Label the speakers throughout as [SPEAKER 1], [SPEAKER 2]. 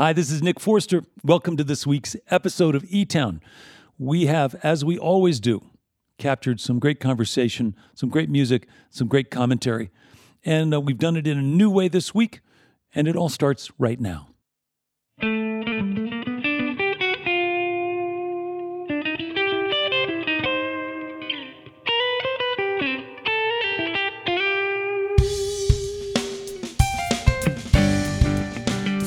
[SPEAKER 1] Hi, this is Nick Forster. Welcome to this week's episode of E Town. We have, as we always do, captured some great conversation, some great music, some great commentary. And uh, we've done it in a new way this week, and it all starts right now.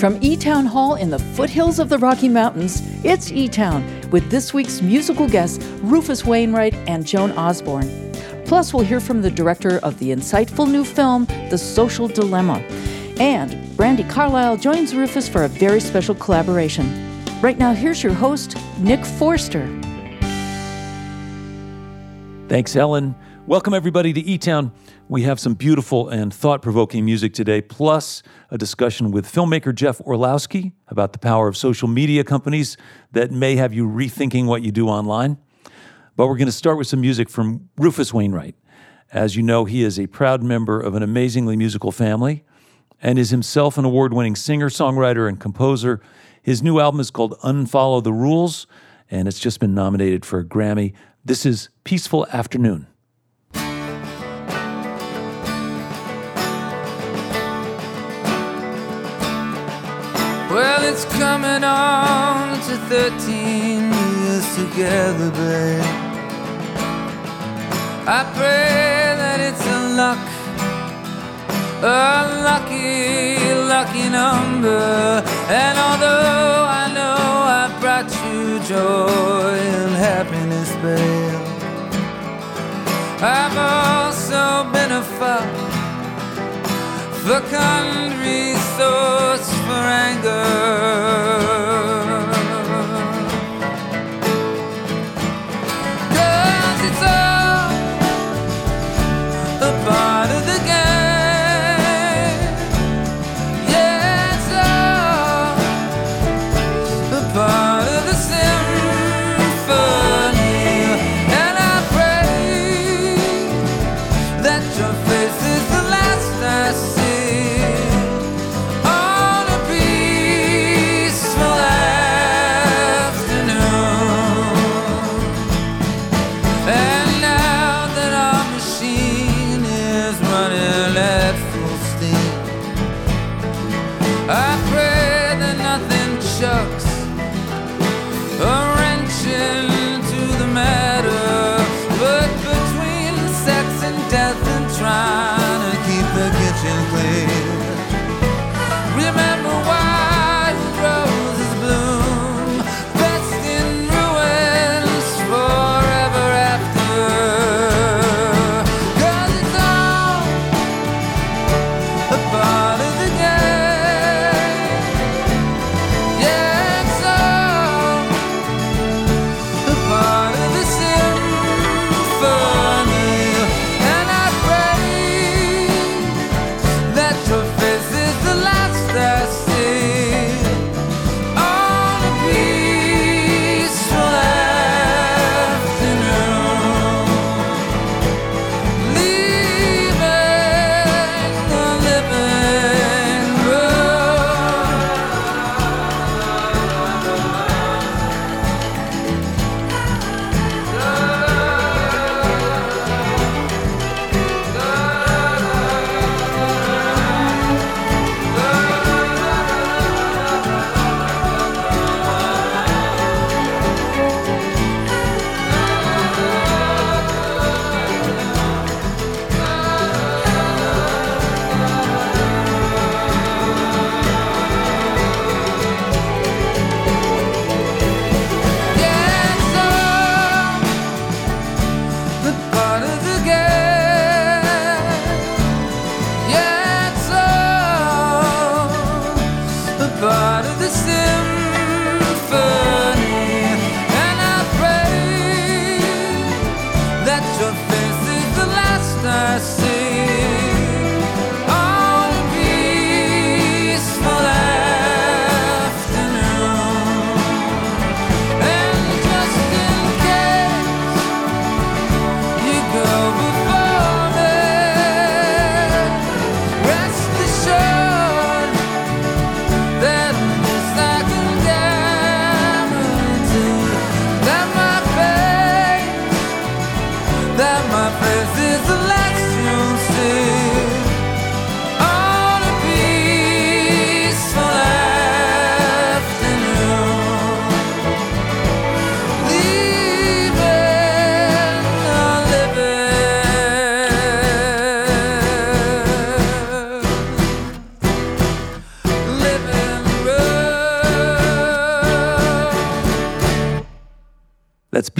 [SPEAKER 2] From E Town Hall in the foothills of the Rocky Mountains, it's E Town with this week's musical guests Rufus Wainwright and Joan Osborne. Plus, we'll hear from the director of the insightful new film, The Social Dilemma. And Brandi Carlile joins Rufus for a very special collaboration. Right now, here's your host, Nick Forster.
[SPEAKER 1] Thanks, Ellen. Welcome, everybody, to E Town. We have some beautiful and thought provoking music today, plus a discussion with filmmaker Jeff Orlowski about the power of social media companies that may have you rethinking what you do online. But we're going to start with some music from Rufus Wainwright. As you know, he is a proud member of an amazingly musical family and is himself an award winning singer, songwriter, and composer. His new album is called Unfollow the Rules, and it's just been nominated for a Grammy. This is Peaceful Afternoon.
[SPEAKER 3] It's coming on to 13 years together, babe. I pray that it's a luck, a lucky, lucky number. And although I know I brought you joy and happiness, babe, I've also been a fuck for country source for anger.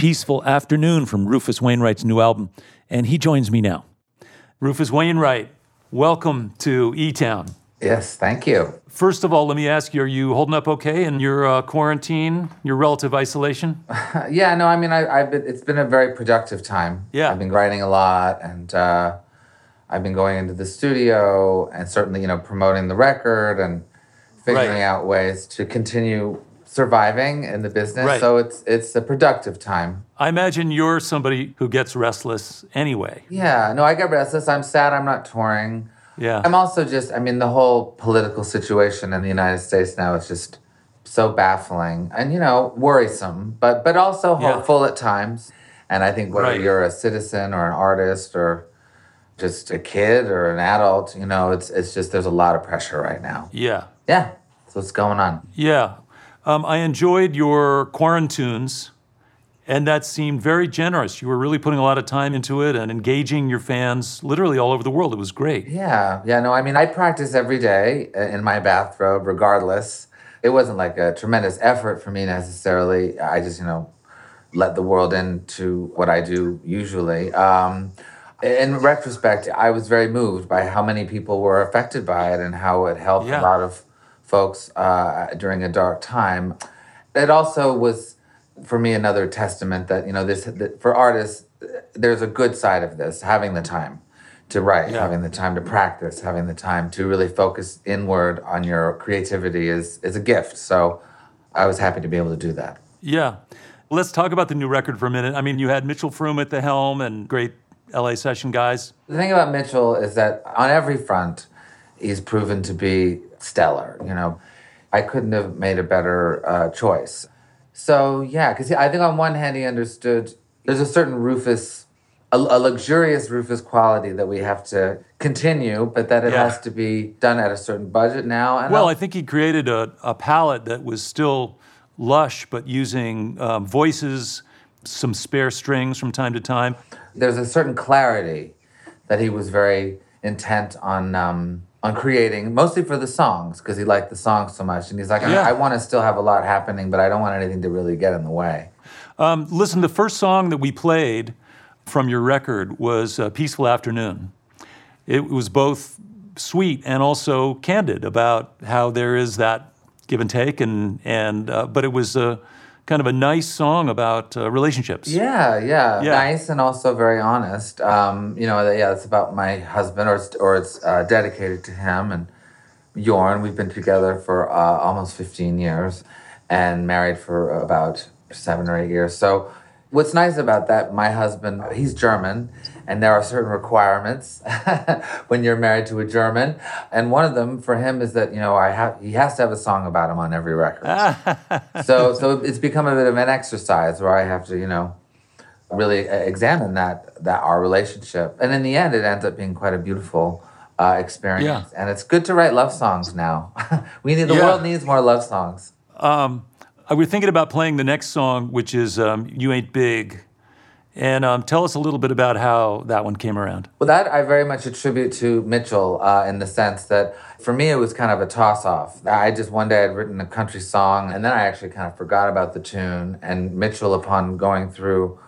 [SPEAKER 1] Peaceful Afternoon from Rufus Wainwright's new album. And he joins me now. Rufus Wainwright, welcome to E Town.
[SPEAKER 4] Yes, thank you.
[SPEAKER 1] First of all, let me ask you: Are you holding up okay in your uh, quarantine, your relative isolation?
[SPEAKER 4] yeah, no, I mean, I, have been, it's been a very productive time.
[SPEAKER 1] Yeah,
[SPEAKER 4] I've been writing a lot, and uh, I've been going into the studio, and certainly, you know, promoting the record and figuring right. out ways to continue surviving in the business.
[SPEAKER 1] Right.
[SPEAKER 4] So it's it's a productive time.
[SPEAKER 1] I imagine you're somebody who gets restless anyway.
[SPEAKER 4] Yeah, no, I get restless. I'm sad. I'm not touring.
[SPEAKER 1] Yeah.
[SPEAKER 4] I'm also just, I mean, the whole political situation in the United States now is just so baffling and, you know, worrisome, but but also hopeful yeah. at times. And I think whether right. you're a citizen or an artist or just a kid or an adult, you know, it's it's just there's a lot of pressure right now.
[SPEAKER 1] Yeah.
[SPEAKER 4] Yeah. So what's going on?
[SPEAKER 1] Yeah. Um, I enjoyed your quarantunes and that seemed very generous. You were really putting a lot of time into it and engaging your fans literally all over the world. It was great.
[SPEAKER 4] Yeah, yeah, no, I mean, I practice every day in my bathrobe, regardless. It wasn't like a tremendous effort for me necessarily. I just, you know, let the world into what I do usually. Um, in retrospect, I was very moved by how many people were affected by it and how it helped yeah. a lot of folks uh, during a dark time. It also was for me another testament that you know this that for artists there's a good side of this having the time to write yeah. having the time to practice having the time to really focus inward on your creativity is is a gift. So i was happy to be able to do that.
[SPEAKER 1] Yeah. Let's talk about the new record for a minute. I mean you had mitchell froom at the helm and great la session guys.
[SPEAKER 4] The thing about mitchell is that on every front he's proven to be stellar you know i couldn't have made a better uh, choice so yeah, because I think on one hand he understood there's a certain Rufus, a, a, luxurious Rufus quality that we have to continue, but that it yeah. has to be done at a certain budget now.
[SPEAKER 1] And well, I'll, i think he created a, a palette that was still lush, but using um, voices, some spare strings from time to time.
[SPEAKER 4] There's a certain clarity that he was very intent on. Um, on creating, mostly for the songs, because he liked the songs so much. And he's like, yeah. I, I want to still have a lot happening, but I don't want anything to really get in the way.
[SPEAKER 1] Um, listen, the first song that we played from your record was uh, Peaceful Afternoon. It was both sweet and also candid about how there is that give and take, and, and uh, but it was a kind of a nice song about uh, relationships.
[SPEAKER 4] Yeah, yeah, yeah, nice and also very honest. Um, you know, yeah, it's about my husband, or it's, or it's uh, dedicated to him and Jorn. We've been together for uh, almost fifteen years, and married for about seven or eight years. So what's nice about that, my husband, he's German, and there are certain requirements when you're married to a German, and one of them for him is that you know I have he has to have a song about him on every record. so so it's become a bit of an exercise where I have to you know really examine that that our relationship, and in the end, it ends up being quite a beautiful. Uh, experience yeah. and it's good to write love songs now. we need the yeah. world needs more love songs.
[SPEAKER 1] Um, I was thinking about playing the next song, which is um, "You Ain't Big," and um, tell us a little bit about how that one came around.
[SPEAKER 4] Well, that I very much attribute to Mitchell uh, in the sense that for me it was kind of a toss-off. I just one day I'd written a country song, and then I actually kind of forgot about the tune. And Mitchell, upon going through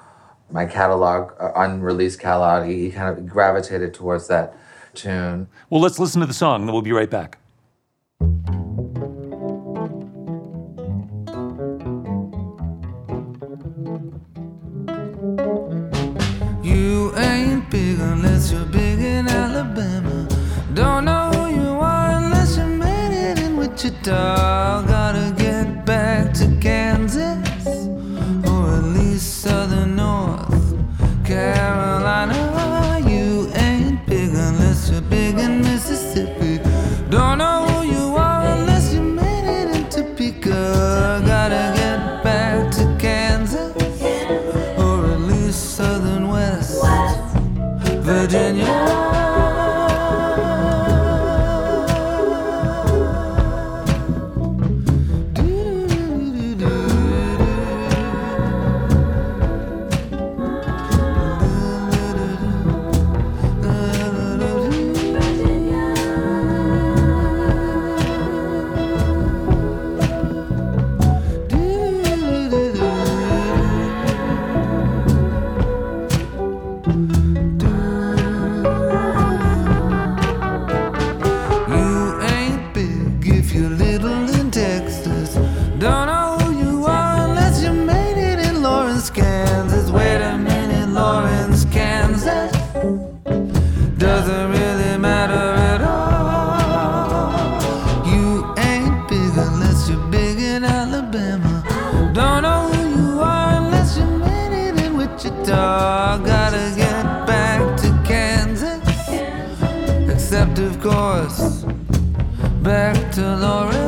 [SPEAKER 4] my catalog, uh, unreleased catalog, he, he kind of gravitated towards that tune.
[SPEAKER 1] Well, let's listen to the song, and then we'll be right back.
[SPEAKER 3] Back to Lawrence.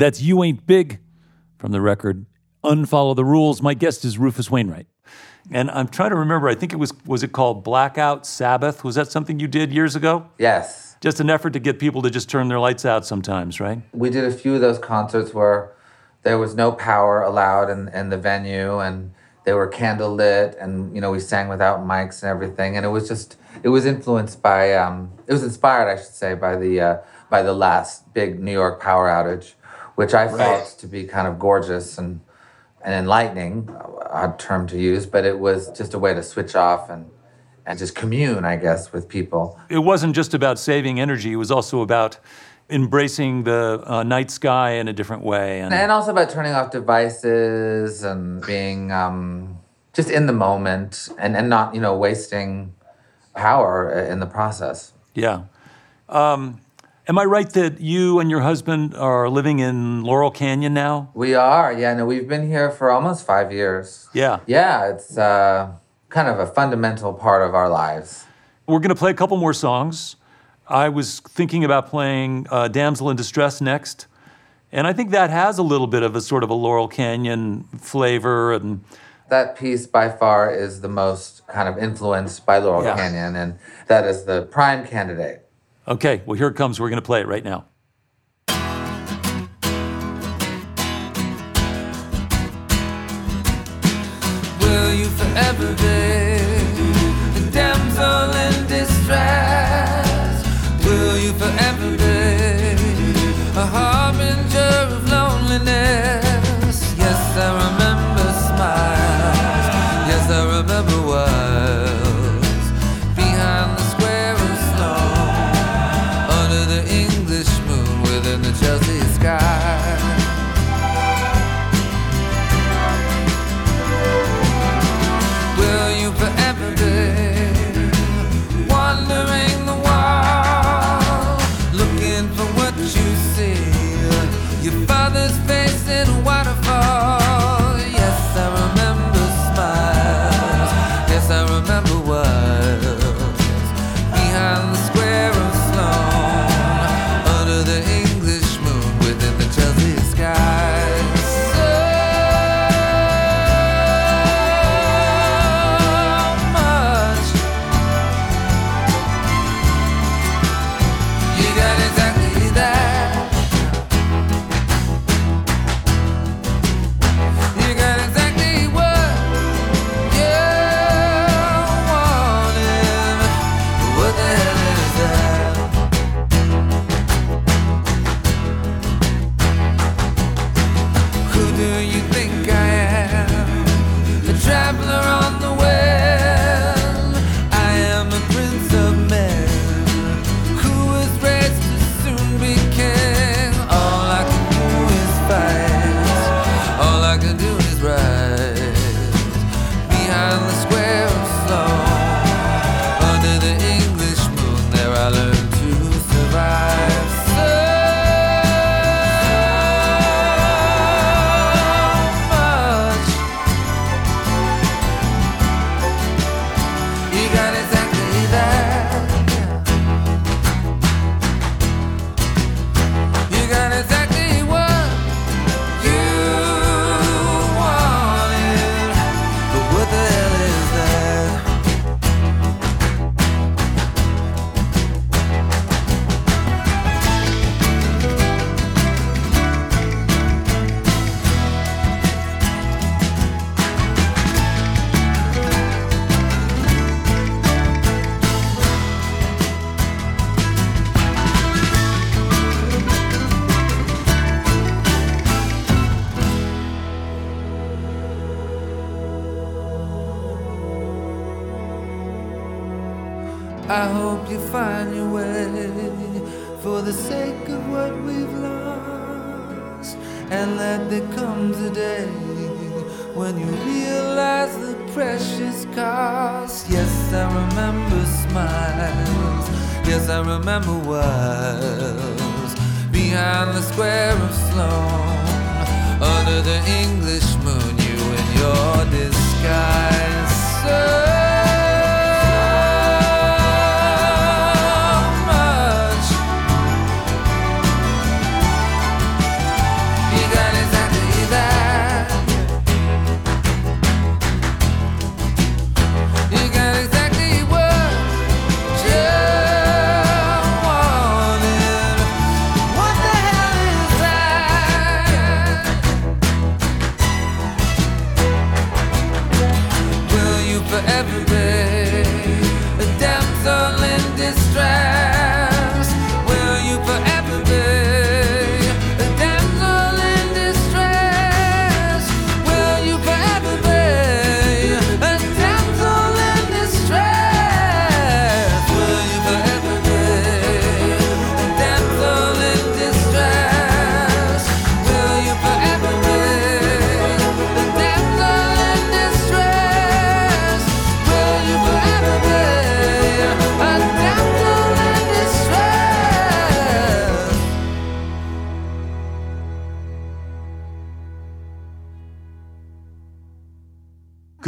[SPEAKER 1] That's You Ain't Big from the record Unfollow the Rules. My guest is Rufus Wainwright. And I'm trying to remember, I think it was, was it called Blackout Sabbath? Was that something you did years ago?
[SPEAKER 4] Yes.
[SPEAKER 1] Just an effort to get people to just turn their lights out sometimes, right?
[SPEAKER 4] We did a few of those concerts where there was no power allowed in, in the venue and they were candle lit and you know we sang without mics and everything and it was just it was influenced by um, it was inspired I should say by the uh, by the last big New York power outage which I felt to be kind of gorgeous and and enlightening odd term to use but it was just a way to switch off and and just commune I guess with people
[SPEAKER 1] It wasn't just about saving energy, it was also about embracing the uh, night sky in a different way. And,
[SPEAKER 4] And also about turning off devices and being um, just in the moment and, and not, you know, wasting power in the process.
[SPEAKER 1] yeah. Um, am I right that you and your husband are living in Laurel Canyon now?
[SPEAKER 4] We are, yeah, no, we've been here for almost five years.
[SPEAKER 1] Yeah.
[SPEAKER 4] Yeah, it's uh, kind of a fundamental part of our lives.
[SPEAKER 1] We're going to play a couple more songs. I was thinking about playing uh, Damsel in Distress next. And I think that has a little bit of a sort of a Laurel Canyon flavor. And
[SPEAKER 4] That piece by far is the most kind of influenced by Laurel
[SPEAKER 1] Yeah.
[SPEAKER 4] Canyon, and that is the prime candidate.
[SPEAKER 1] Okay, well, here it comes. We're going to play it right now.
[SPEAKER 3] Will you forever be damsel in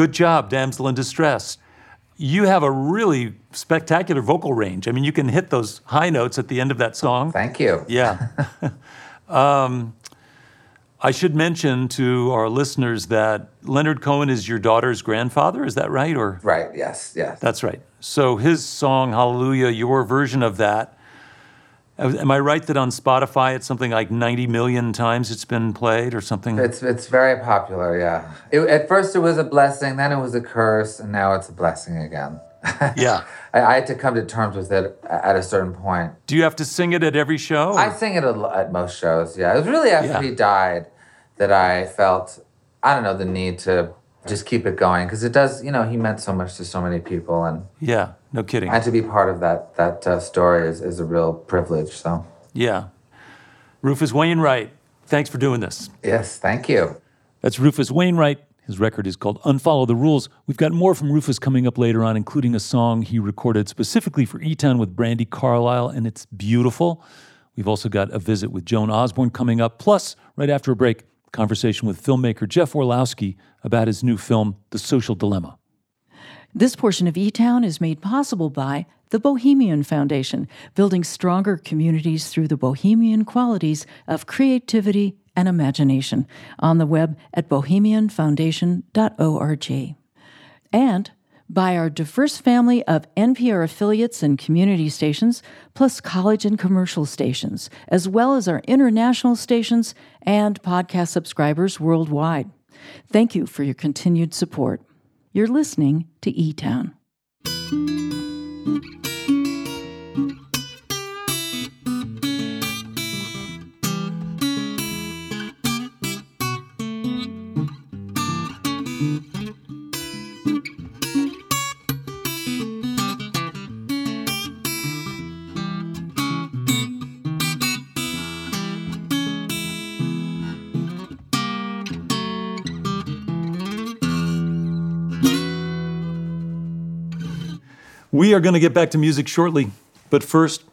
[SPEAKER 1] Good job, damsel in distress. You have a really spectacular vocal range. I mean, you can hit those high notes at the end of that song.
[SPEAKER 4] Thank you.
[SPEAKER 1] Yeah. um, I should mention to our listeners that Leonard Cohen is your daughter's grandfather. Is that right? Or
[SPEAKER 4] Right. Yes. Yes.
[SPEAKER 1] that's right. So his song "Hallelujah," your version of that. Am I right that on Spotify it's something like 90 million times it's been played or something?
[SPEAKER 4] It's it's very popular. Yeah. It, at first it was a blessing, then it was a curse, and now it's a blessing again.
[SPEAKER 1] Yeah.
[SPEAKER 4] I, I had to come to terms with it at a certain point.
[SPEAKER 1] Do you have to sing it at every show?
[SPEAKER 4] I sing it at most shows. Yeah, it was really after
[SPEAKER 1] Yeah.
[SPEAKER 4] he died that I felt I don't know the need to just keep it going because it does. You know, he meant so much to so many people, and
[SPEAKER 1] yeah, no kidding.
[SPEAKER 4] and to be part of that that uh, story is, is a real privilege. So
[SPEAKER 1] yeah. Rufus Wainwright, thanks for doing this.
[SPEAKER 4] yes, thank you.
[SPEAKER 1] That's Rufus Wainwright. His record is called Unfollow the Rules. We've got more from Rufus coming up later on, including a song he recorded specifically for E Town with Brandi Carlile, and it's beautiful. We've also got a visit with Joan Osborne coming up. Plus, right after a break, conversation with filmmaker Jeff Orlowski about his new film, The Social Dilemma.
[SPEAKER 2] This portion of E Town is made possible by the Bohemian Foundation, building stronger communities through the bohemian qualities of creativity and imagination. On the web at bohemianfoundation.org. And by our diverse family of NPR affiliates and community stations, plus college and commercial stations, as well as our international stations and podcast subscribers worldwide. Thank you for your continued support. You're listening to E Town.
[SPEAKER 1] We are going to get back to music shortly, but first,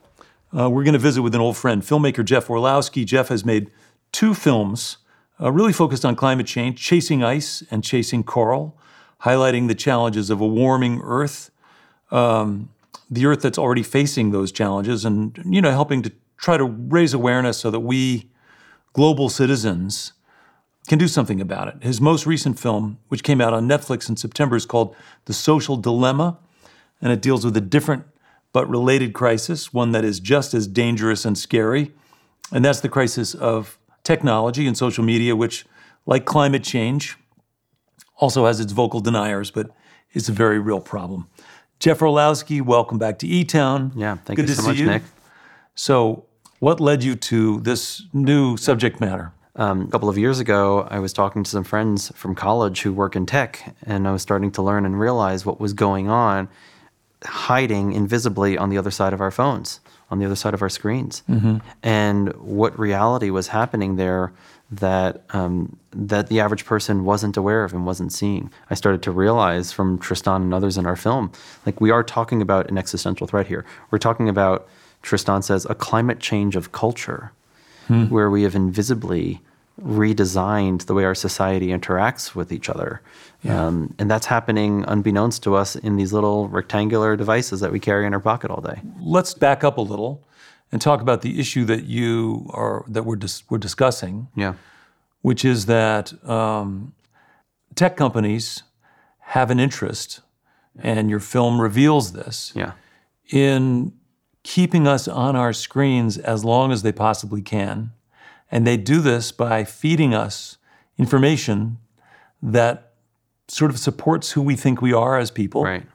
[SPEAKER 1] uh, we're going to visit with an old friend, filmmaker Jeff Orlowski. Jeff has made two films uh, really focused on climate change Chasing Ice and Chasing Coral, highlighting the challenges of a warming Earth, um, the Earth that's already facing those challenges, and you know, helping to try to raise awareness so that we, global citizens, can do something about it. His most recent film, which came out on Netflix in September, is called The Social Dilemma, and it deals with a different but related crisis, one that is just as dangerous and scary. And that's the crisis of technology and social media, which, like climate change, also has its vocal deniers, but is a very real problem. Jeff Orlowski, welcome back to E Town.
[SPEAKER 5] Yeah, thank
[SPEAKER 1] Good
[SPEAKER 5] you so much,
[SPEAKER 1] you.
[SPEAKER 5] Nick.
[SPEAKER 1] So, what led you to this new subject matter?
[SPEAKER 5] Um, a couple of years ago, I was talking to some friends from college who work in tech, and I was starting to learn and realize what was going on hiding invisibly on the other side of our phones, on the other side of our screens. And what reality was happening there that um, that the average person wasn't aware of and wasn't seeing. I started to realize from Tristan and others in our film, like we are talking about an existential threat here. We're talking about Tristan says a climate change of culture, where we have invisibly redesigned the way our society interacts with each other. Um, and that's happening unbeknownst to us in these little rectangular devices that we carry in our pocket all day.
[SPEAKER 1] Let's back up a little and talk about the issue that you are that we're dis- we're discussing,
[SPEAKER 5] Yeah.
[SPEAKER 1] which is that um, tech companies have an interest, and your film reveals this
[SPEAKER 5] Yeah.
[SPEAKER 1] in keeping us on our screens as long as they possibly can. And they do this by feeding us information that sort of supports who we think we are as people.
[SPEAKER 5] Right.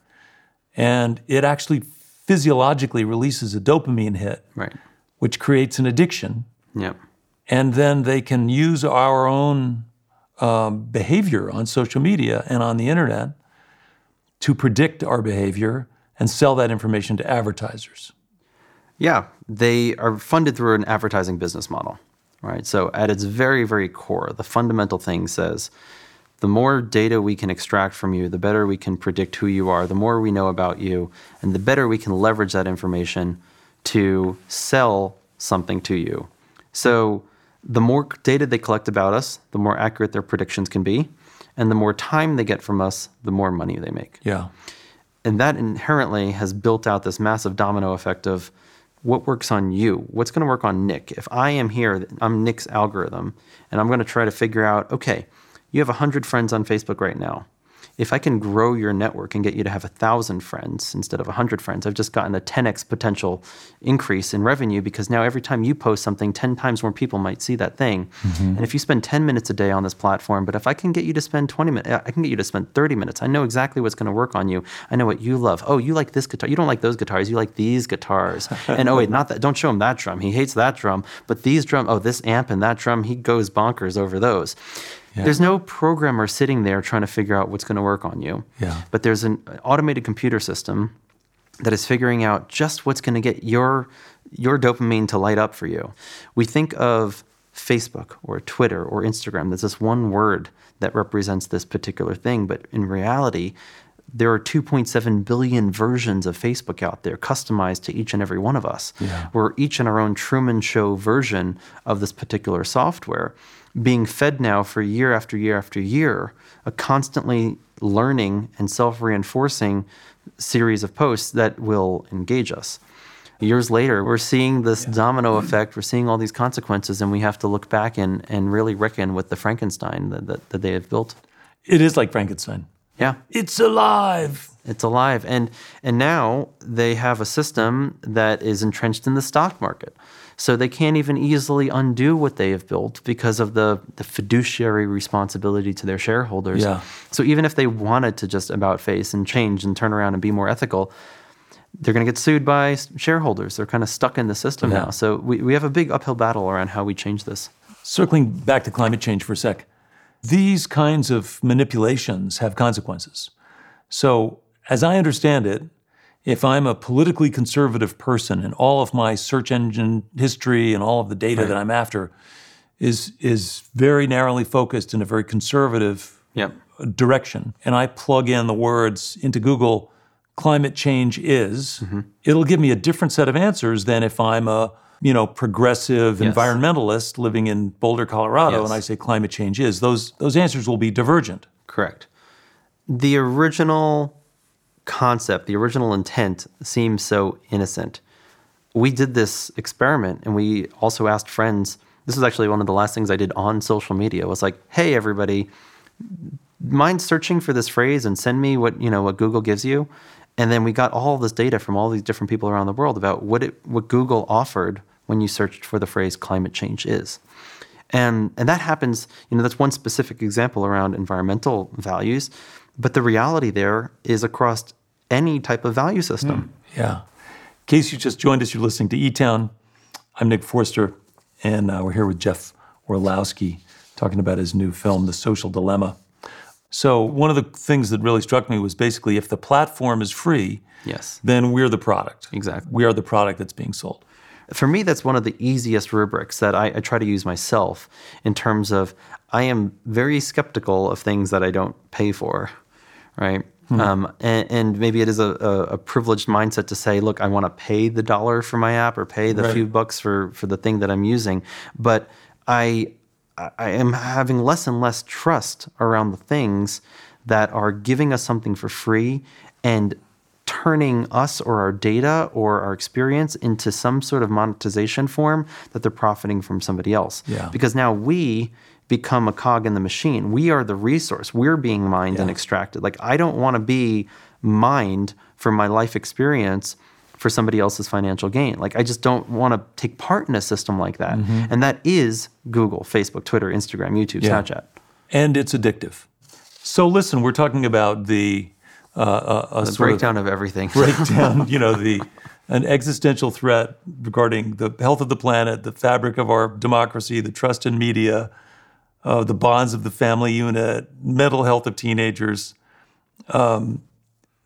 [SPEAKER 1] And it actually physiologically releases a dopamine hit,
[SPEAKER 5] Right.
[SPEAKER 1] which creates an addiction.
[SPEAKER 5] Yep.
[SPEAKER 1] And then they can use our own um, behavior on social media and on the internet to predict our behavior and sell that information to advertisers.
[SPEAKER 5] Yeah, they are funded through an advertising business model, right? So, at its very, very core, the fundamental thing says the more data we can extract from you, the better we can predict who you are, the more we know about you, and the better we can leverage that information to sell something to you. So, the more data they collect about us, the more accurate their predictions can be. And the more time they get from us, the more money they make
[SPEAKER 1] Yeah.
[SPEAKER 5] and that inherently has built out this massive domino effect of what works on you? What's going to work on nick? If i am here i'm nick's algorithm and i'm going to try to figure out okay you have 100 friends on facebook right now if i can grow your network and get you to have a 1000 friends instead of a 100 friends i've just gotten a 10x potential increase in revenue because now every time you post something 10 times more people might see that thing. Mm-hmm. And if you spend 10 minutes a day on this platform but if i can get you to spend 20 minutes i can get you to spend 30 minutes i know exactly what's going to work on you. I know what you love. Oh you like this guitar you don't like those guitars you like these guitars. And oh wait not that don't show him that drum he hates that drum but these drum oh this amp and that drum he goes bonkers over those there's no programmer sitting there trying to figure out what's going to work on you
[SPEAKER 1] Yeah.
[SPEAKER 5] but there's an uh, automated computer system that is figuring out just what's going to get your your dopamine to light up for you. We think of Facebook or Twitter or Instagram. There's this one word that represents this particular thing, but in reality, there are 2.7 billion versions of Facebook out there, customized to each and every one of us. We're each in our own Truman Show version of this particular software, being fed now for year after year after year, a constantly learning and self reinforcing series of posts that will engage us. Years later, we're seeing this domino effect, we're seeing all these consequences, and we have to look back and, and really reckon with the Frankenstein that, that, that they have built.
[SPEAKER 1] It is like Frankenstein.
[SPEAKER 5] Yeah.
[SPEAKER 1] It's alive.
[SPEAKER 5] It's alive. And and now they have a system that is entrenched in the stock market. So they can't even easily undo what they have built because of the, the fiduciary responsibility to their shareholders.
[SPEAKER 1] Yeah.
[SPEAKER 5] So even if they wanted to just about face and change and turn around and be more ethical, they're going to get sued by shareholders. They're kind of stuck in the system
[SPEAKER 1] Yeah.
[SPEAKER 5] now. So we, we have a big uphill battle around how we change this.
[SPEAKER 1] Circling back to climate change for a sec, these kinds of manipulations have consequences. So, as I understand it, if I'm a politically conservative person and all of my search engine history and all of the data that I'm after is is very narrowly focused in a very conservative
[SPEAKER 5] Yep.
[SPEAKER 1] direction, and I plug in the words into Google, climate change is, mm-hmm. it'll give me a different set of answers than if I'm a you know progressive
[SPEAKER 5] Yes.
[SPEAKER 1] environmentalist living in Boulder, Colorado,
[SPEAKER 5] Yes.
[SPEAKER 1] and I say climate change is. Those those answers will be divergent.
[SPEAKER 5] Correct. The original concept, the original intent seems so innocent. We did this experiment and we also asked friends. This was actually one of the last things I did on social media was like, "Hey everybody, mind searching for this phrase and send me what, you know, what Google gives you?" And then we got all this data from all these different people around the world about what it what Google offered when you searched for the phrase climate change is. And, and that happens, you know, that's one specific example around environmental values. But the reality there is across any type of value system.
[SPEAKER 1] Yeah. In case you just joined us, you're listening to E Town. I'm Nick Forster, and uh, we're here with Jeff Orlowski talking about his new film, The Social Dilemma. So one of the things that really struck me was basically if the platform is free,
[SPEAKER 5] Yes.
[SPEAKER 1] then we're the product.
[SPEAKER 5] Exactly.
[SPEAKER 1] We are the product that's being sold.
[SPEAKER 5] For me, that's one of the easiest rubrics that I, I try to use myself in terms of I am very skeptical of things that I don't pay for, right? Um, and, and maybe it is a, a, privileged mindset to say, look, I want to pay the dollar for my app or pay the
[SPEAKER 1] Right.
[SPEAKER 5] few bucks for, for the thing that I'm using. But I, I I am having less and less trust around the things that are giving us something for free and turning us or our data or our experience into some sort of monetization form that they're profiting from somebody else.
[SPEAKER 1] Yeah.
[SPEAKER 5] Because now we become a cog in the machine. We are the resource. We're being mined and extracted. Like I don't want to be mined for my life experience for somebody else's financial gain. Like I just don't want to take part in a system like that.
[SPEAKER 1] Mm-hmm.
[SPEAKER 5] And that is Google, Facebook, Twitter, Instagram, YouTube,
[SPEAKER 1] Yeah.
[SPEAKER 5] Snapchat.
[SPEAKER 1] And it's addictive. So listen, we're talking about the uh, uh, a
[SPEAKER 5] The
[SPEAKER 1] sort of
[SPEAKER 5] breakdown of everything.
[SPEAKER 1] breakdown, you know, the an existential threat regarding the health of the planet, the fabric of our democracy, the trust in media, uh, the bonds of the family unit, mental health of teenagers. Um,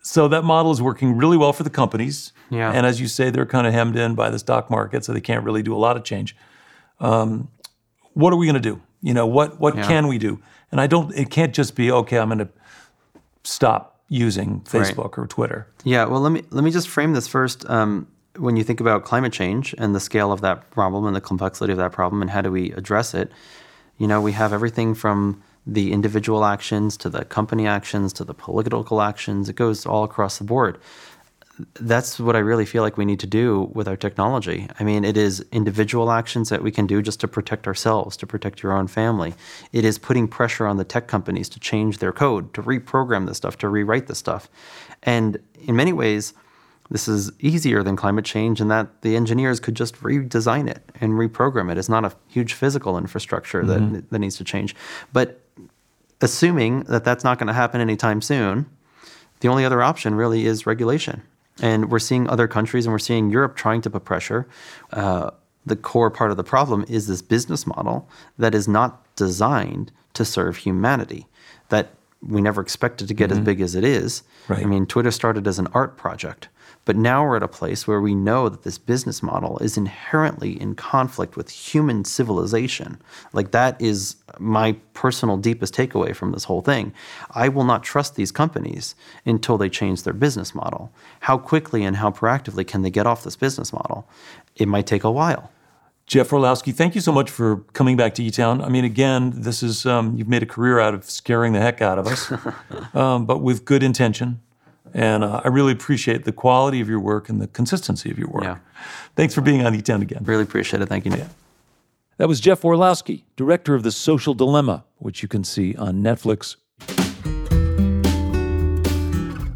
[SPEAKER 1] so that model is working really well for the companies.
[SPEAKER 5] Yeah.
[SPEAKER 1] And as you say, they're kind of hemmed in by the stock market, so they can't really do a lot of change. Um, what are we going to do? You know, what what
[SPEAKER 5] Yeah.
[SPEAKER 1] can we do? And I don't. It can't just be okay. I'm going to stop using
[SPEAKER 5] Right.
[SPEAKER 1] Facebook or Twitter.
[SPEAKER 5] Yeah, well, let me let me just frame this first. Um, when you think about climate change and the scale of that problem and the complexity of that problem and how do we address it, you know, we have everything from the individual actions to the company actions to the political actions. It goes all across the board. That's what I really feel like we need to do with our technology. I mean, it is individual actions that we can do just to protect ourselves, to protect your own family. It is putting pressure on the tech companies to change their code, to reprogram this stuff, to rewrite this stuff. And in many ways, this is easier than climate change in that the engineers could just redesign it and reprogram it. It's not a huge physical infrastructure that, that needs to change. But assuming that that's not going to happen anytime soon, the only other option really is regulation. And we're seeing other countries and we're seeing Europe trying to put pressure. Uh, the core part of the problem is this business model that is not designed to serve humanity, that we never expected to get as big as it is.
[SPEAKER 1] Right.
[SPEAKER 5] I mean, Twitter started as an art project, but now we're at a place where we know that this business model is inherently in conflict with human civilization. Like, that is my personal deepest takeaway from this whole thing. I will not trust these companies until they change their business model. How quickly and how proactively can they get off this business model? It might take a while.
[SPEAKER 1] Jeff Orlowski, thank you so much for coming back to E-Town. I mean, again, this is um, you've made a career out of scaring the heck out of us, um, but with good intention. And uh, I really appreciate the quality of your work and the consistency of your work.
[SPEAKER 5] Yeah.
[SPEAKER 1] Thanks for being on E-Town again.
[SPEAKER 5] Really appreciate it. Thank you, Nick.
[SPEAKER 1] That was Jeff Orlowski, director of The Social Dilemma, which you can see on Netflix.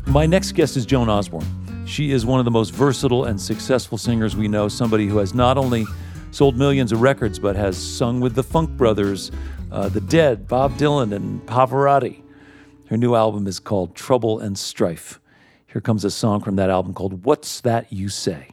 [SPEAKER 1] My next guest is Joan Osborne. She is one of the most versatile and successful singers we know, somebody who has not only sold millions of records, but has sung with the Funk Brothers, uh, The Dead, Bob Dylan, and Pavarotti. Her new album is called Trouble and Strife. Here comes a song from that album called What's That You Say?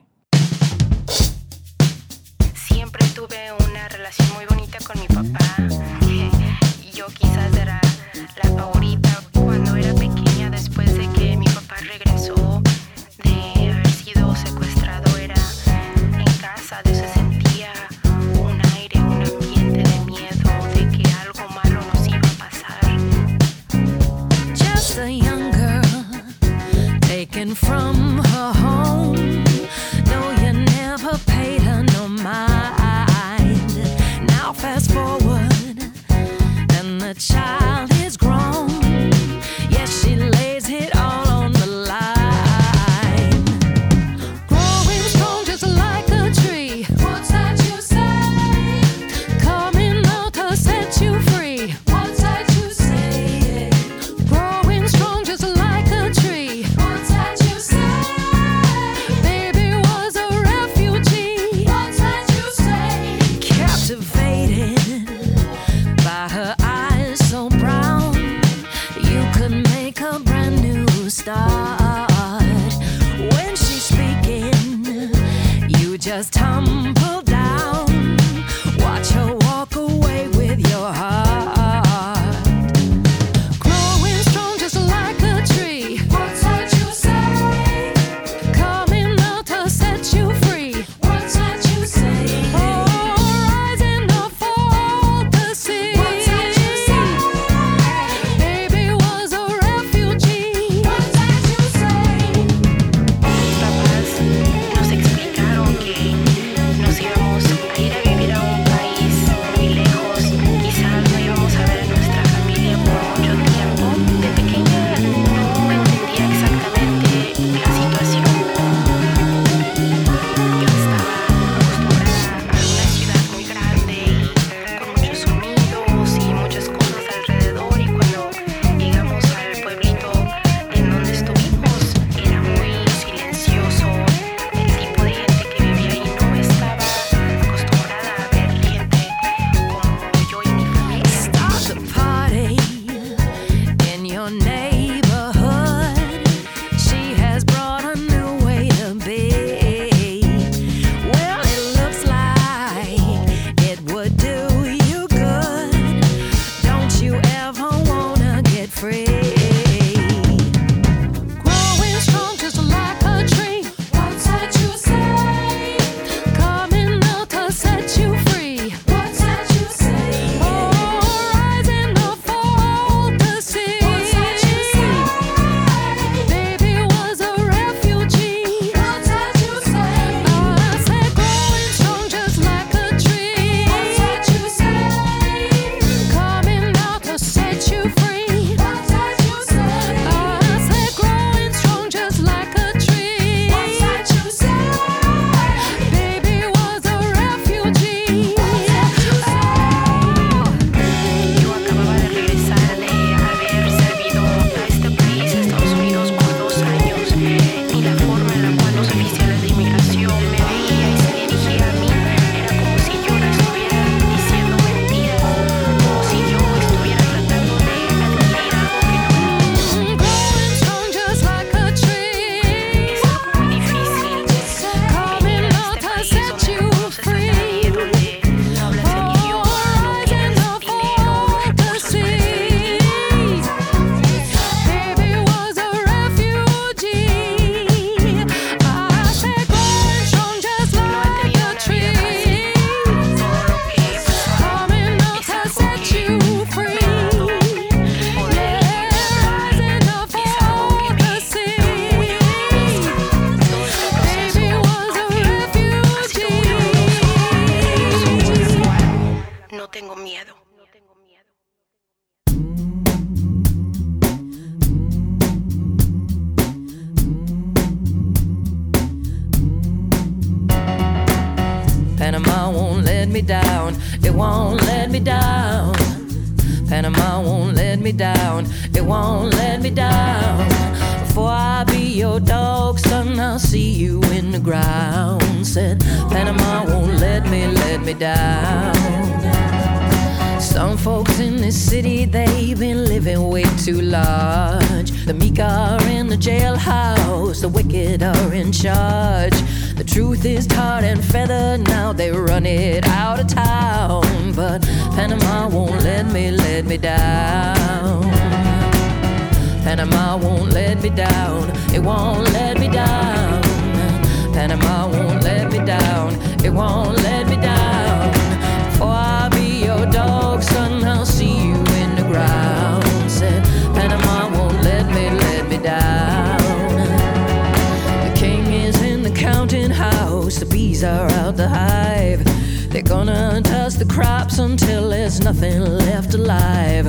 [SPEAKER 6] gonna dust the crops until there's nothing left alive.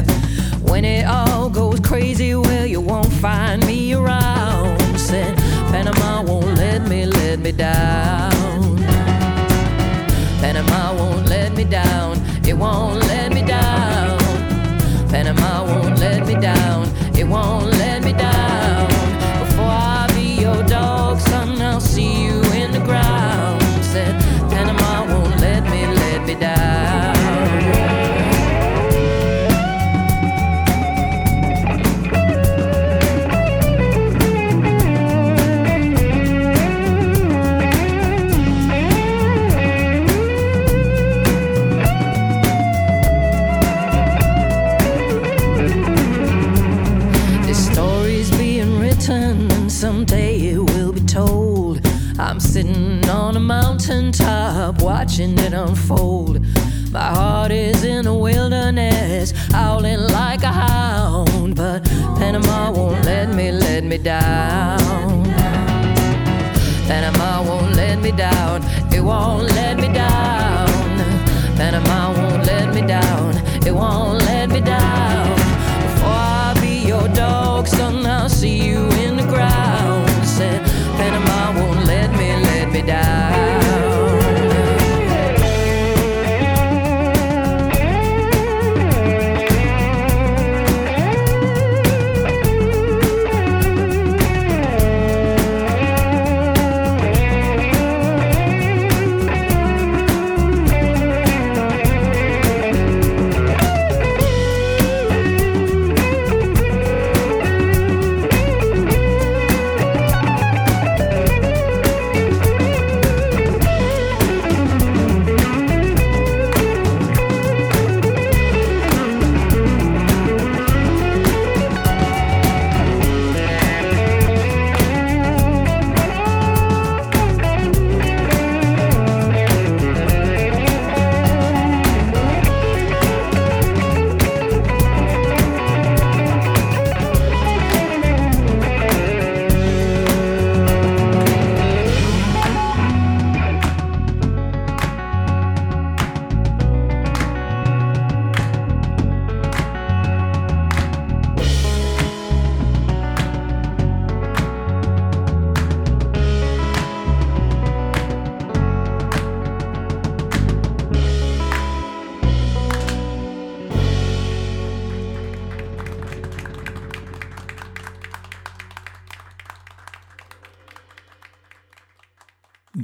[SPEAKER 6] When it all goes crazy, well, you won't find me around. Said Panama won't let me, let me down. Panama won't let me down. It won't let me down. Panama won't let me down. It won't watching it unfold. My heart is in the wilderness, howling like a hound. But Panama won't let me, let me down. Panama won't let me down. It won't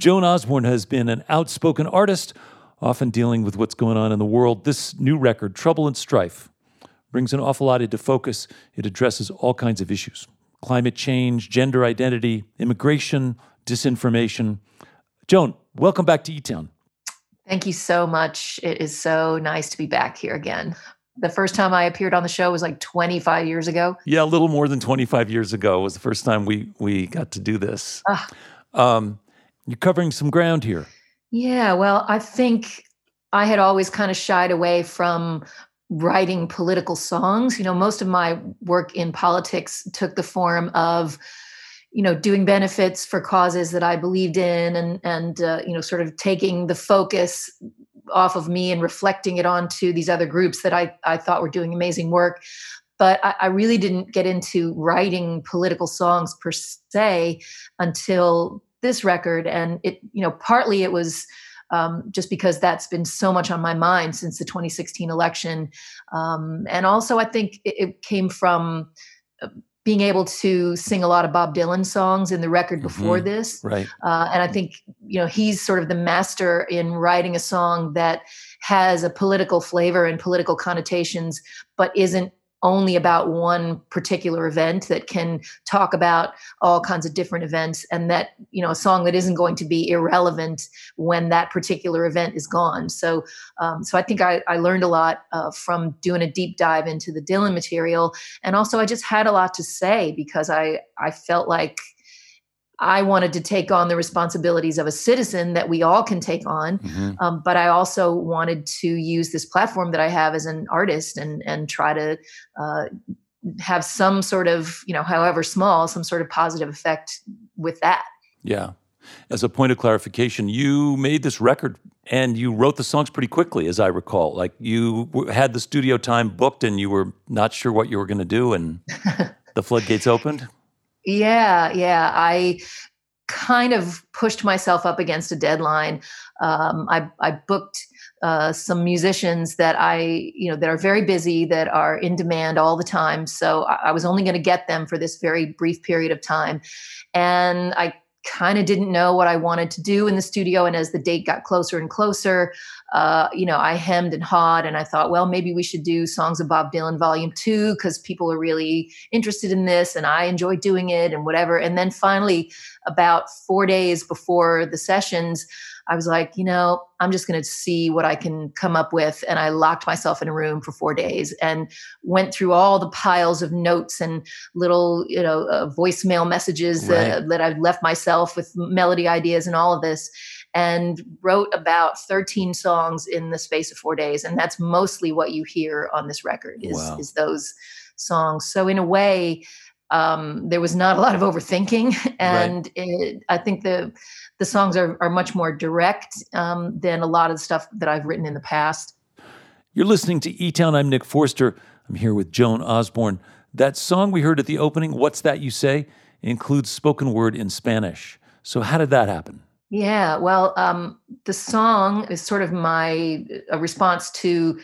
[SPEAKER 1] Joan Osborne has been an outspoken artist, often dealing with what's going on in the world. This new record, Trouble and Strife, brings an awful lot into focus. It addresses all kinds of issues climate change, gender identity, immigration, disinformation. Joan, welcome back to E Town.
[SPEAKER 7] Thank you so much. It is so nice to be back here again. The first time I appeared on the show was like 25 years ago.
[SPEAKER 1] Yeah, a little more than 25 years ago was the first time we we got to do this.
[SPEAKER 7] Ah.
[SPEAKER 1] Um, you're covering some ground here.
[SPEAKER 7] Yeah, well, I think I had always kind of shied away from writing political songs. You know, most of my work in politics took the form of you know doing benefits for causes that I believed in and and uh, you know sort of taking the focus off of me and reflecting it onto these other groups that I I thought were doing amazing work but I, I really didn't get into writing political songs per se until this record and it you know partly it was um, just because that's been so much on my mind since the 2016 election um, and also i think it, it came from uh, being able to sing a lot of bob dylan songs in the record before
[SPEAKER 1] Mhm.
[SPEAKER 7] this
[SPEAKER 1] Right.
[SPEAKER 7] uh, and I think you know he's sort of the master in writing a song that has a political flavor and political connotations, but isn't only about one particular event that can talk about all kinds of different events and that you know a song that isn't going to be irrelevant when that particular event is gone. So um, so i think i, I learned a lot uh, from doing a deep dive into the dylan material. And also i just had a lot to say because i i felt like I wanted to take on the responsibilities of a citizen that we all can take on,
[SPEAKER 1] Mhm.
[SPEAKER 7] um, but I also wanted to use this platform that I have as an artist and and try to uh, have some sort of you know, however small, some sort of positive effect with that.
[SPEAKER 1] Yeah. As a point of clarification, you made this record and you wrote the songs pretty quickly, as I recall. Like you had the studio time booked and you were not sure what you were going to do, and the floodgates opened.
[SPEAKER 7] Yeah, yeah. I kind of pushed myself up against a deadline. Um, I, I booked uh, some musicians that I, you know, that are very busy, that are in demand all the time. So I, I was only going to get them for this very brief period of time, and I kind of didn't know what I wanted to do in the studio. And as the date got closer and closer, uh, you know, I hemmed and hawed, and I thought, well, maybe we should do songs of Bob Dylan Volume Two because people are really interested in this, and I enjoy doing it, and whatever. And then finally, about four days before the sessions, I was like, you know, I'm just going to see what I can come up with. And I locked myself in a room for four days and went through all the piles of notes and little, you know, uh, voicemail messages that,
[SPEAKER 1] Right.
[SPEAKER 7] that I'd left myself with melody ideas and all of this. And wrote about 13 songs in the space of four days. And that's mostly what you hear on this record is,
[SPEAKER 1] Wow.
[SPEAKER 7] is those songs. So in a way, um, there was not a lot of overthinking, and it, I think the the songs are are much more direct um, than a lot of the stuff that I've written in the past.
[SPEAKER 1] You're listening to E Town. I'm Nick Forster. I'm here with Joan Osborne. That song we heard at the opening, What's That You Say, includes spoken word in Spanish. So, how did that happen?
[SPEAKER 7] Yeah, well, um, the song is sort of my a response to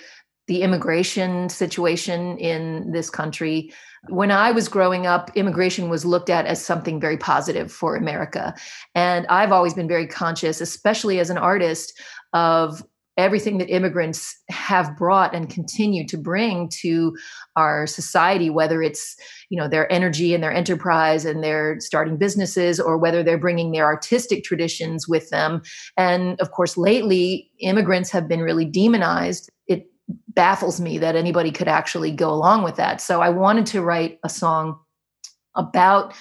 [SPEAKER 7] the immigration situation in this country. When I was growing up, immigration was looked at as something very positive for America. And I've always been very conscious, especially as an artist, of everything that immigrants have brought and continue to bring to our society whether it's you know their energy and their enterprise and their starting businesses or whether they're bringing their artistic traditions with them. And of course lately immigrants have been really demonized. It baffles me that anybody could actually go along with that. So i wanted to write a song about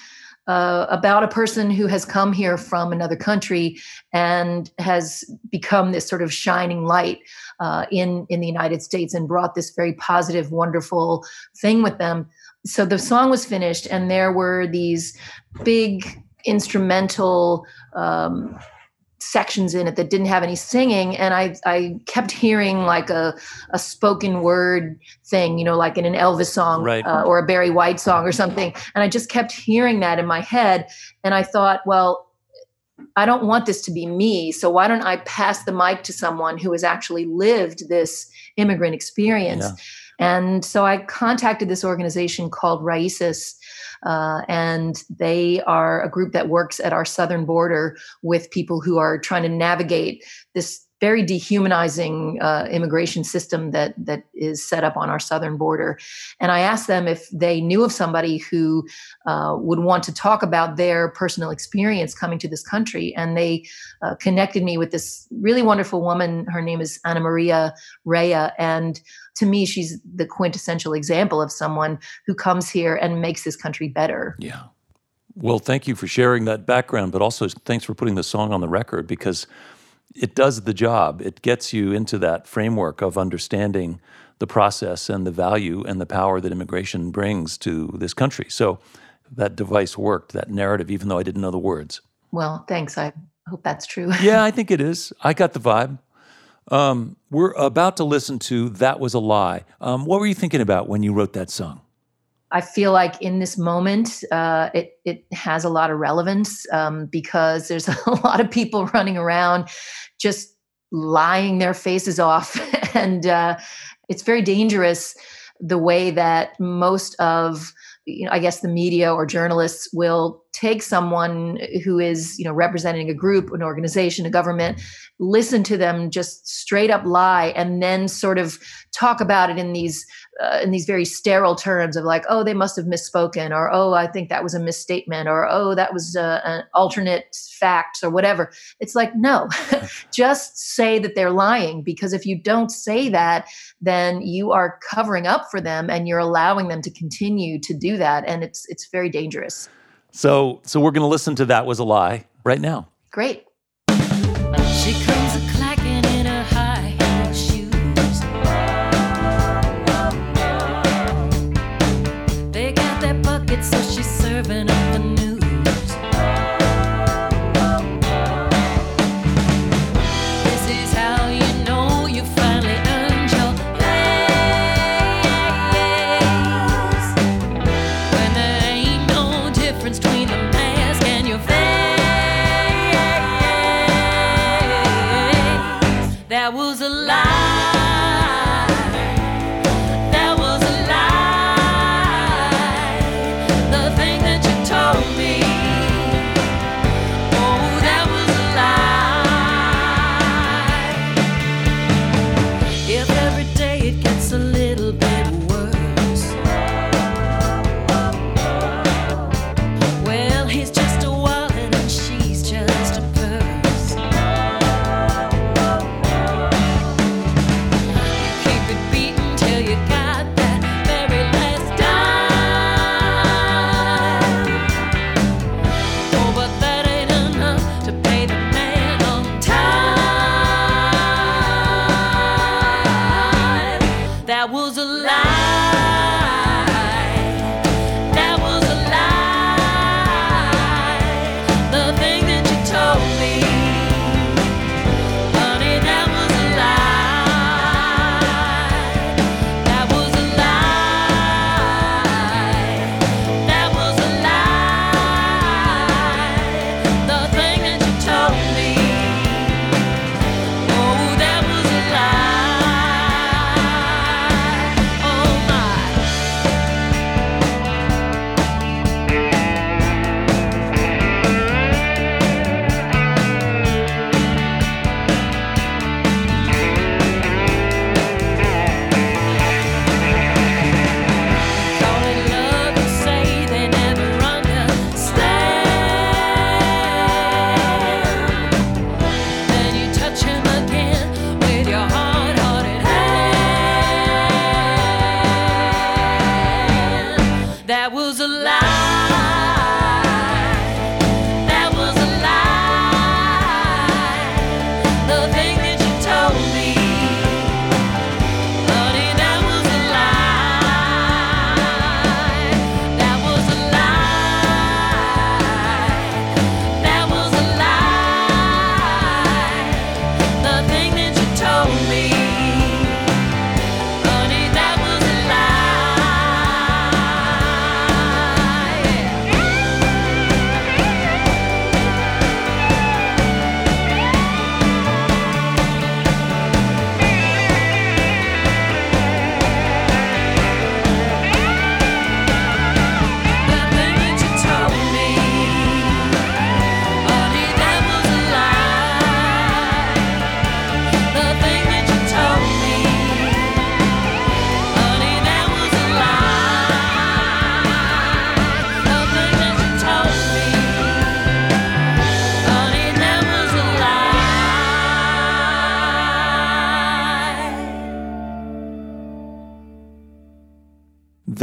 [SPEAKER 7] uh, about a person who has come here from another country and has become this sort of shining light uh, in in the United States and brought this very positive, wonderful thing with them. So the song was finished, and there were these big instrumental um, sections in it that didn't have any singing, and I I kept hearing like a a spoken word thing, you know, like in an Elvis song
[SPEAKER 1] Right.
[SPEAKER 7] uh, or a Barry White song or something, and I just kept hearing that in my head, and I thought, well. I don't want this to be me. So why don't I pass the mic to someone who has actually lived this immigrant experience?
[SPEAKER 1] Yeah.
[SPEAKER 6] And so I contacted this organization called Raices, uh, and they are a group that works at our southern border with people who are trying to navigate this very dehumanizing uh, immigration system that that is set up on our southern border. And I asked them if they knew of somebody who uh, would want to talk about their personal experience coming to this country, and they uh, connected me with this really wonderful woman. Her name is Anna Maria Rea, and to me, she's the quintessential example of someone who comes here and makes this country better.
[SPEAKER 1] Yeah. Well, thank you for sharing that background, but also thanks for putting the song on the record because it does the job. It gets you into that framework of understanding the process and the value and the power that immigration brings to this country. So that device worked, that narrative, even though I didn't know the words.
[SPEAKER 6] Well, thanks. I hope that's true.
[SPEAKER 1] yeah, I think it is. I got the vibe. Um, we're about to listen to That Was a Lie. Um, what were you thinking about when you wrote that song?
[SPEAKER 6] I feel like in this moment, uh, it it has a lot of relevance um, because there's a lot of people running around just lying their faces off, and uh, it's very dangerous the way that most of you know, I guess the media or journalists will take someone who is, you know, representing a group, an organization, a government, listen to them just straight up lie, and then sort of talk about it in these uh, in these very sterile terms of like, oh, they must have misspoken, or oh, I think that was a misstatement, or oh, that was uh, an alternate fact, or whatever. It's like, no, just say that they're lying, because if you don't say that, then you are covering up for them, and you're allowing them to continue to do that, and it's it's very dangerous.
[SPEAKER 1] So, so we're going to listen to that was a lie right now.
[SPEAKER 6] Great.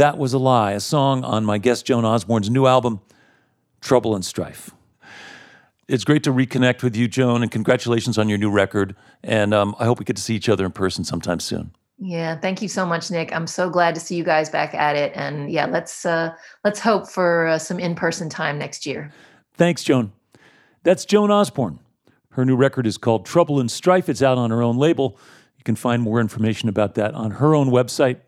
[SPEAKER 8] That Was a Lie, a
[SPEAKER 1] song on my guest Joan Osborne's new album, Trouble and Strife. It's great to reconnect with you, Joan, and congratulations on your new record. And um, I hope we get to see each other in person sometime soon.
[SPEAKER 7] Yeah, thank you so much, Nick. I'm so glad to see you guys back at it, and yeah, let's uh, let's hope for uh, some in-person time next year.
[SPEAKER 1] Thanks, Joan. That's Joan Osborne. Her new record is called Trouble and Strife. It's out on her own label. You can find more information about that on her own website.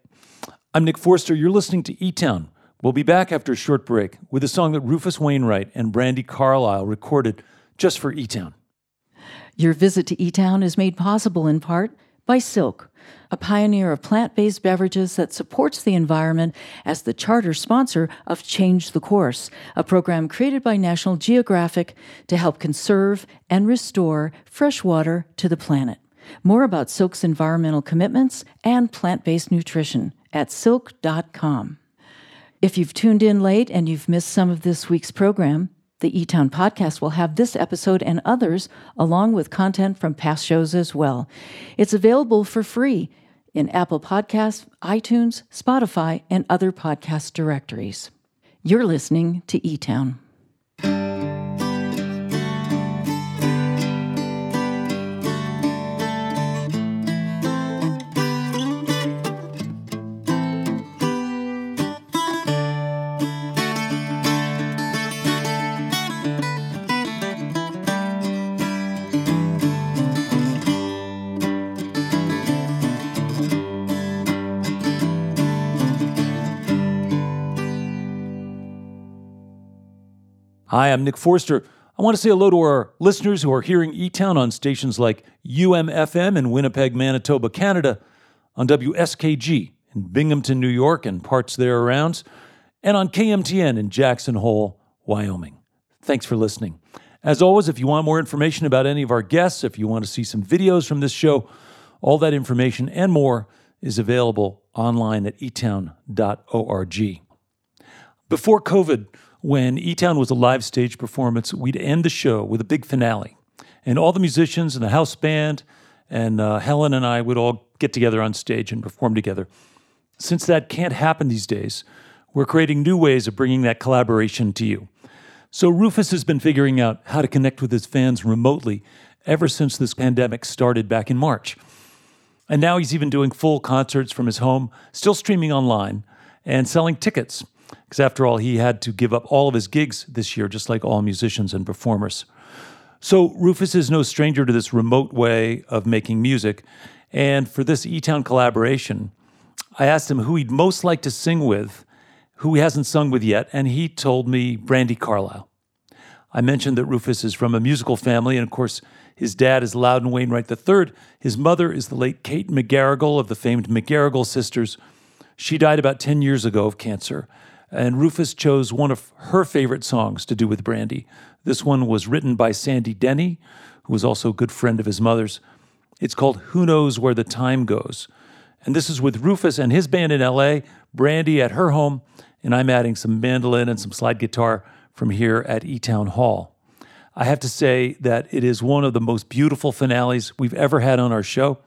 [SPEAKER 1] I'm Nick Forster. You're listening to E Town. We'll be back after a short break with a song that Rufus Wainwright and Brandi Carlile recorded just for E Town.
[SPEAKER 2] Your visit to E Town is made possible in part by Silk, a pioneer of plant based beverages that supports the environment as the charter sponsor of Change the Course, a program created by National Geographic to help conserve and restore fresh water to the planet. More about Silk's environmental commitments and plant based nutrition at silk.com. If you've tuned in late and you've missed some of this week's program, the E Town podcast will have this episode and others, along with content from past shows as well. It's available for free in Apple Podcasts, iTunes, Spotify, and other podcast directories. You're listening to E
[SPEAKER 1] Hi, I'm Nick Forster. I want to say hello to our listeners who are hearing E Town on stations like UMFM in Winnipeg, Manitoba, Canada, on WSKG in Binghamton, New York, and parts there around, and on KMTN in Jackson Hole, Wyoming. Thanks for listening. As always, if you want more information about any of our guests, if you want to see some videos from this show, all that information and more is available online at etown.org. Before COVID, when E Town was a live stage performance, we'd end the show with a big finale. And all the musicians and the house band and uh, Helen and I would all get together on stage and perform together. Since that can't happen these days, we're creating new ways of bringing that collaboration to you. So Rufus has been figuring out how to connect with his fans remotely ever since this pandemic started back in March. And now he's even doing full concerts from his home, still streaming online and selling tickets because after all, he had to give up all of his gigs this year, just like all musicians and performers. So Rufus is no stranger to this remote way of making music. And for this E Town collaboration, I asked him who he'd most like to sing with, who he hasn't sung with yet, and he told me Brandi Carlile. I mentioned that Rufus is from a musical family, and of course, his dad is Loudon Wainwright III. His mother is the late Kate McGarrigle of the famed McGarrigle sisters. She died about 10 years ago of cancer, and Rufus chose one of her favorite songs to do with Brandi. This one was written by Sandy Denny, who was also a good friend of his mother's. It's called Who Knows Where the Time Goes. And this is with Rufus and his band in LA, Brandi at her home, and I'm adding some mandolin and some slide guitar from here at E Town Hall. I have to say that it is one of the most beautiful finales we've ever had on our show.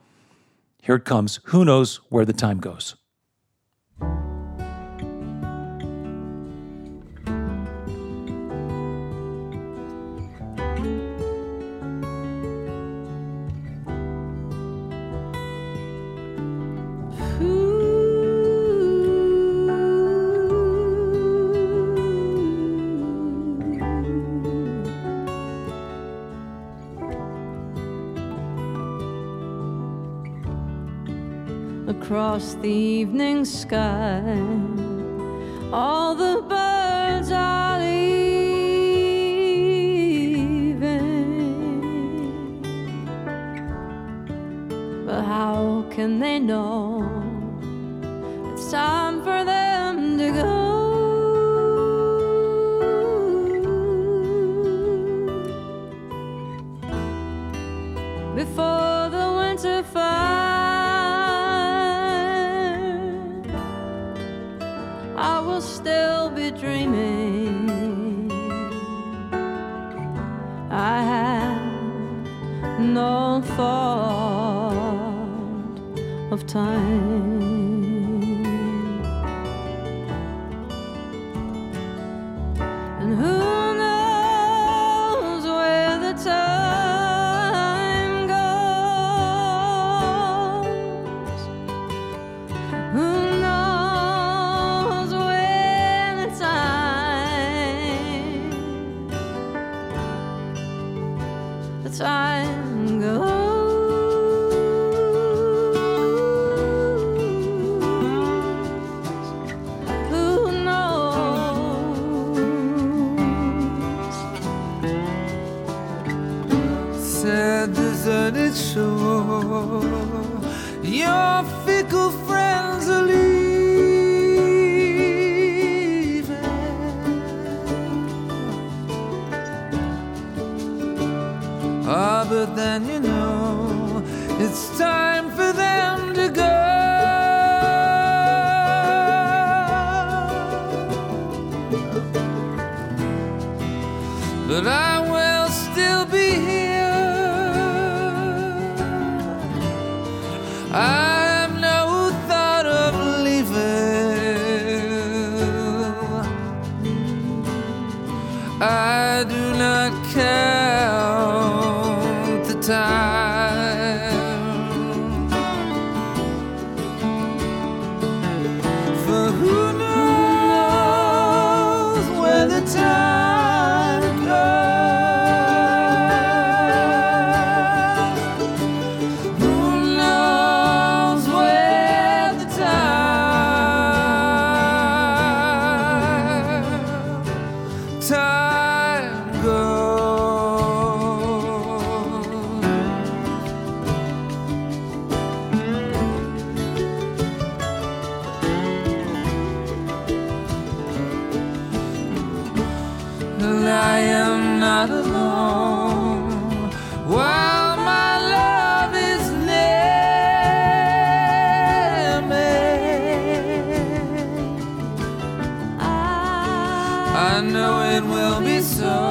[SPEAKER 1] Here it comes Who Knows Where the Time Goes.
[SPEAKER 6] The evening sky. All the birds are leaving, but how can they know time. And who knows where the time goes? Who knows the time? The time
[SPEAKER 3] it will be so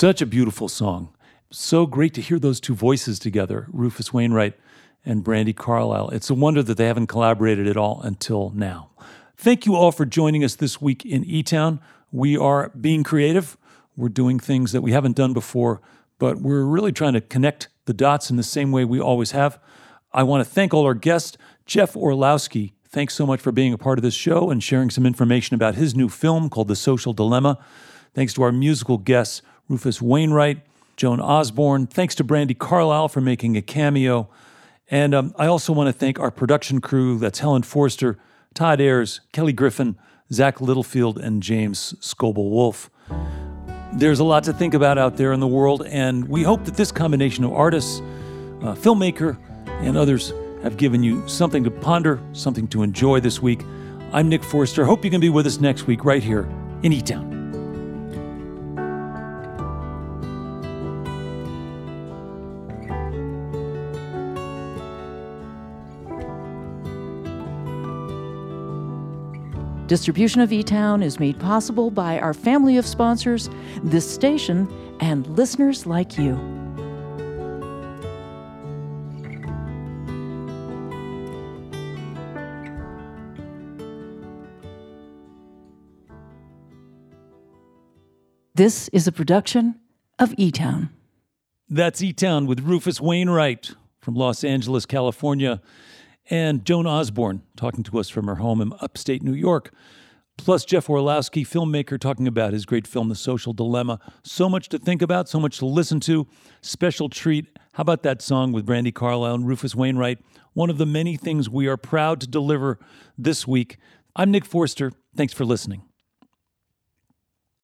[SPEAKER 1] Such a beautiful song. So great to hear those two voices together, Rufus Wainwright and Brandi Carlile. It's a wonder that they haven't collaborated at all until now. Thank you all for joining us this week in E Town. We are being creative. We're doing things that we haven't done before, but we're really trying to connect the dots in the same way we always have. I want to thank all our guests. Jeff Orlowski, thanks so much for being a part of this show and sharing some information about his new film called The Social Dilemma. Thanks to our musical guests, Rufus Wainwright, Joan Osborne. Thanks to Brandi Carlile for making a cameo. And um, I also want to thank our production crew that's Helen Forster, Todd Ayers, Kelly Griffin, Zach Littlefield, and James Scoble Wolf. There's a lot to think about out there in the world, and we hope that this combination of artists, uh, filmmaker, and others have given you something to ponder, something to enjoy this week. I'm Nick Forster. Hope you can be with us next week right here in E Town.
[SPEAKER 2] Distribution of E Town is made possible by our family of sponsors, this station, and listeners like you. This is a production of E Town.
[SPEAKER 1] That's E Town with Rufus Wainwright from Los Angeles, California, and Joan Osborne talking to us from her home in upstate New York. Plus, Jeff Orlowski, filmmaker, talking about his great film, The Social Dilemma. So much to think about, so much to listen to. Special treat. How about that song with Brandi Carlile and Rufus Wainwright? One of the many things we are proud to deliver this week. I'm Nick Forster. Thanks for listening.